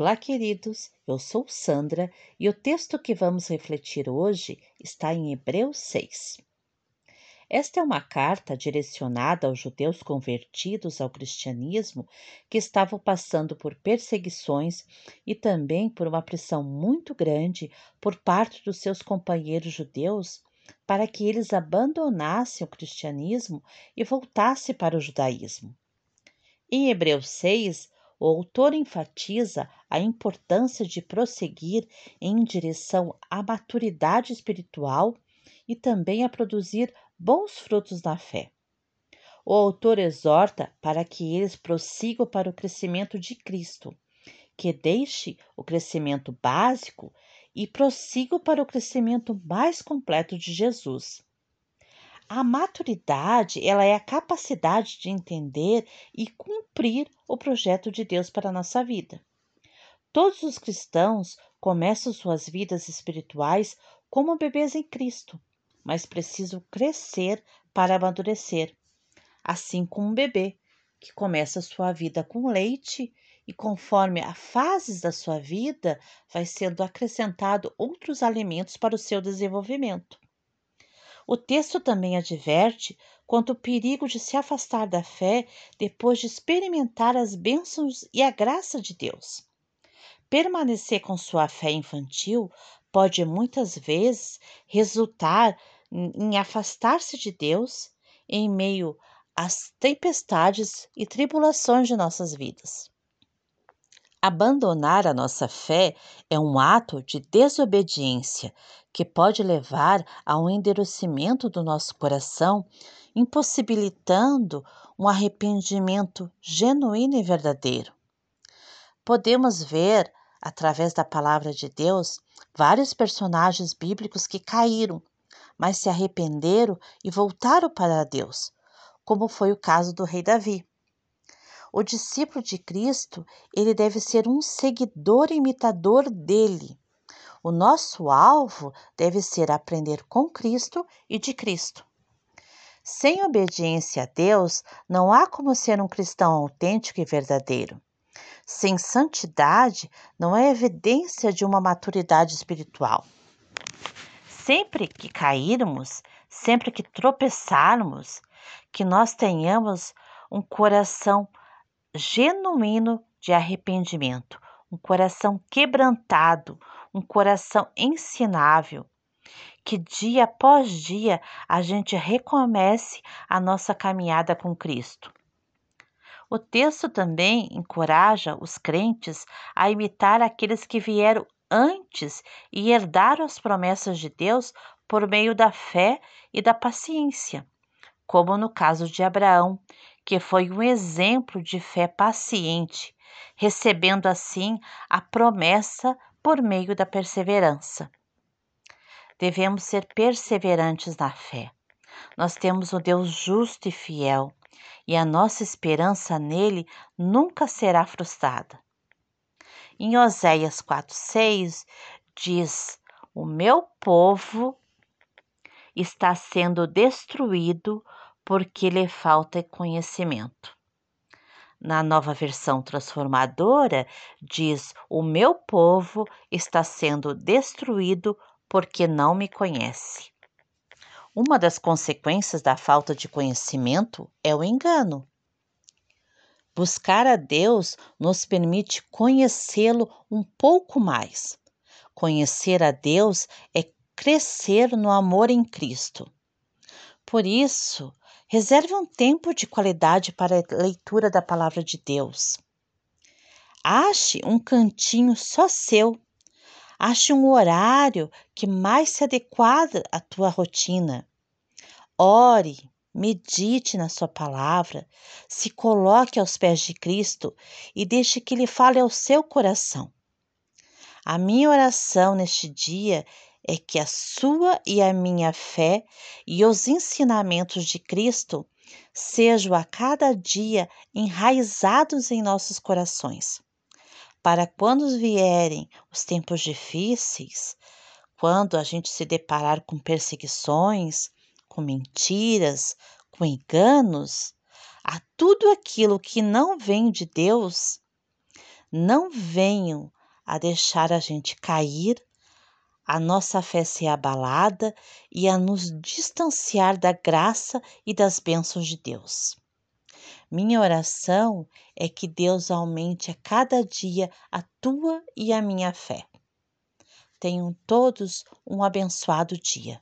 Olá, queridos. Eu sou Sandra e o texto que vamos refletir hoje está em Hebreus 6. Esta é uma carta direcionada aos judeus convertidos ao cristianismo que estavam passando por perseguições e também por uma pressão muito grande por parte dos seus companheiros judeus para que eles abandonassem o cristianismo e voltassem para o judaísmo. Em Hebreus 6, o autor enfatiza a importância de prosseguir em direção à maturidade espiritual e também a produzir bons frutos na fé. O autor exorta para que eles prossigam para o crescimento de Cristo, que deixe o crescimento básico e prossigam para o crescimento mais completo de Jesus. A maturidade, ela é a capacidade de entender e cumprir o projeto de Deus para a nossa vida. Todos os cristãos começam suas vidas espirituais como bebês em Cristo, mas precisam crescer para amadurecer, assim como um bebê que começa sua vida com leite e conforme as fases da sua vida vai sendo acrescentado outros alimentos para o seu desenvolvimento. O texto também adverte quanto ao perigo de se afastar da fé depois de experimentar as bênçãos e a graça de Deus. Permanecer com sua fé infantil pode muitas vezes resultar em afastar-se de Deus em meio às tempestades e tribulações de nossas vidas. Abandonar a nossa fé é um ato de desobediência que pode levar a um endurecimento do nosso coração, impossibilitando um arrependimento genuíno e verdadeiro. Podemos ver, através da palavra de Deus, vários personagens bíblicos que caíram, mas se arrependeram e voltaram para Deus, como foi o caso do rei Davi. O discípulo de Cristo, ele deve ser um seguidor imitador dele. O nosso alvo deve ser aprender com Cristo e de Cristo. Sem obediência a Deus, não há como ser um cristão autêntico e verdadeiro. Sem santidade, não é evidência de uma maturidade espiritual. Sempre que cairmos, sempre que tropeçarmos, que nós tenhamos um coração genuíno de arrependimento, um coração quebrantado, um coração ensinável. Que dia após dia a gente recomece a nossa caminhada com Cristo. O texto também encoraja os crentes a imitar aqueles que vieram antes e herdaram as promessas de Deus por meio da fé e da paciência, como no caso de Abraão, que foi um exemplo de fé paciente, recebendo assim a promessa por meio da perseverança. Devemos ser perseverantes na fé. Nós temos um Deus justo e fiel, e a nossa esperança nele nunca será frustrada. Em Oséias 4,6 diz: O meu povo está sendo destruído porque lhe falta conhecimento. Na nova versão transformadora, diz: O meu povo está sendo destruído porque não me conhece. Uma das consequências da falta de conhecimento é o engano. Buscar a Deus nos permite conhecê-lo um pouco mais. Conhecer a Deus é crescer no amor em Cristo. Por isso, Reserve um tempo de qualidade para a leitura da palavra de Deus. Ache um cantinho só seu. Ache um horário que mais se adequada à tua rotina. Ore, medite na sua palavra, se coloque aos pés de Cristo e deixe que ele fale ao seu coração. A minha oração neste dia é que a sua e a minha fé e os ensinamentos de Cristo sejam a cada dia enraizados em nossos corações, para quando vierem os tempos difíceis, quando a gente se deparar com perseguições, com mentiras, com enganos, a tudo aquilo que não vem de Deus, não venham a deixar a gente cair, a nossa fé ser abalada e a nos distanciar da graça e das bênçãos de Deus. Minha oração é que Deus aumente a cada dia a tua e a minha fé. Tenham todos um abençoado dia.